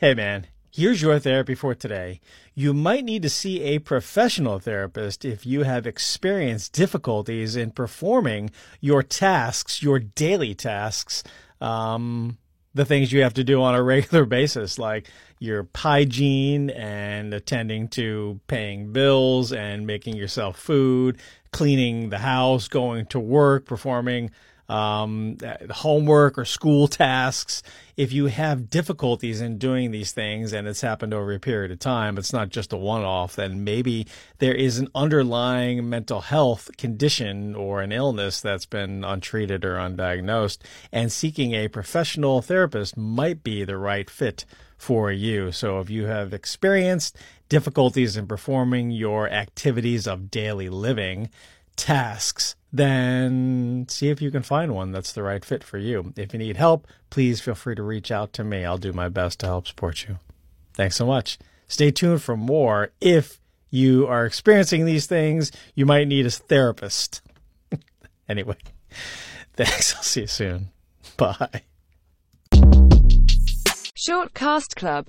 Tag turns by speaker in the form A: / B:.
A: Hey, man, here's your therapy for today. You might need to see a professional therapist if you have experienced difficulties in performing your tasks, your daily tasks, um, the things you have to do on a regular basis, like your hygiene and attending to paying bills and making yourself food, cleaning the house, going to work, performing um, homework or school tasks. If you have difficulties in doing these things and it's happened over a period of time, it's not just a one off, then maybe there is an underlying mental health condition or an illness that's been untreated or undiagnosed. And seeking a professional therapist might be the right fit for you. So if you have experienced difficulties in performing your activities of daily living, tasks, then see if you can find one that's the right fit for you. If you need help, please feel free to reach out to me. I'll do my best to help support you. Thanks so much. Stay tuned for more. If you are experiencing these things, you might need a therapist. anyway, thanks. I'll see you soon. Bye.
B: Shortcast Club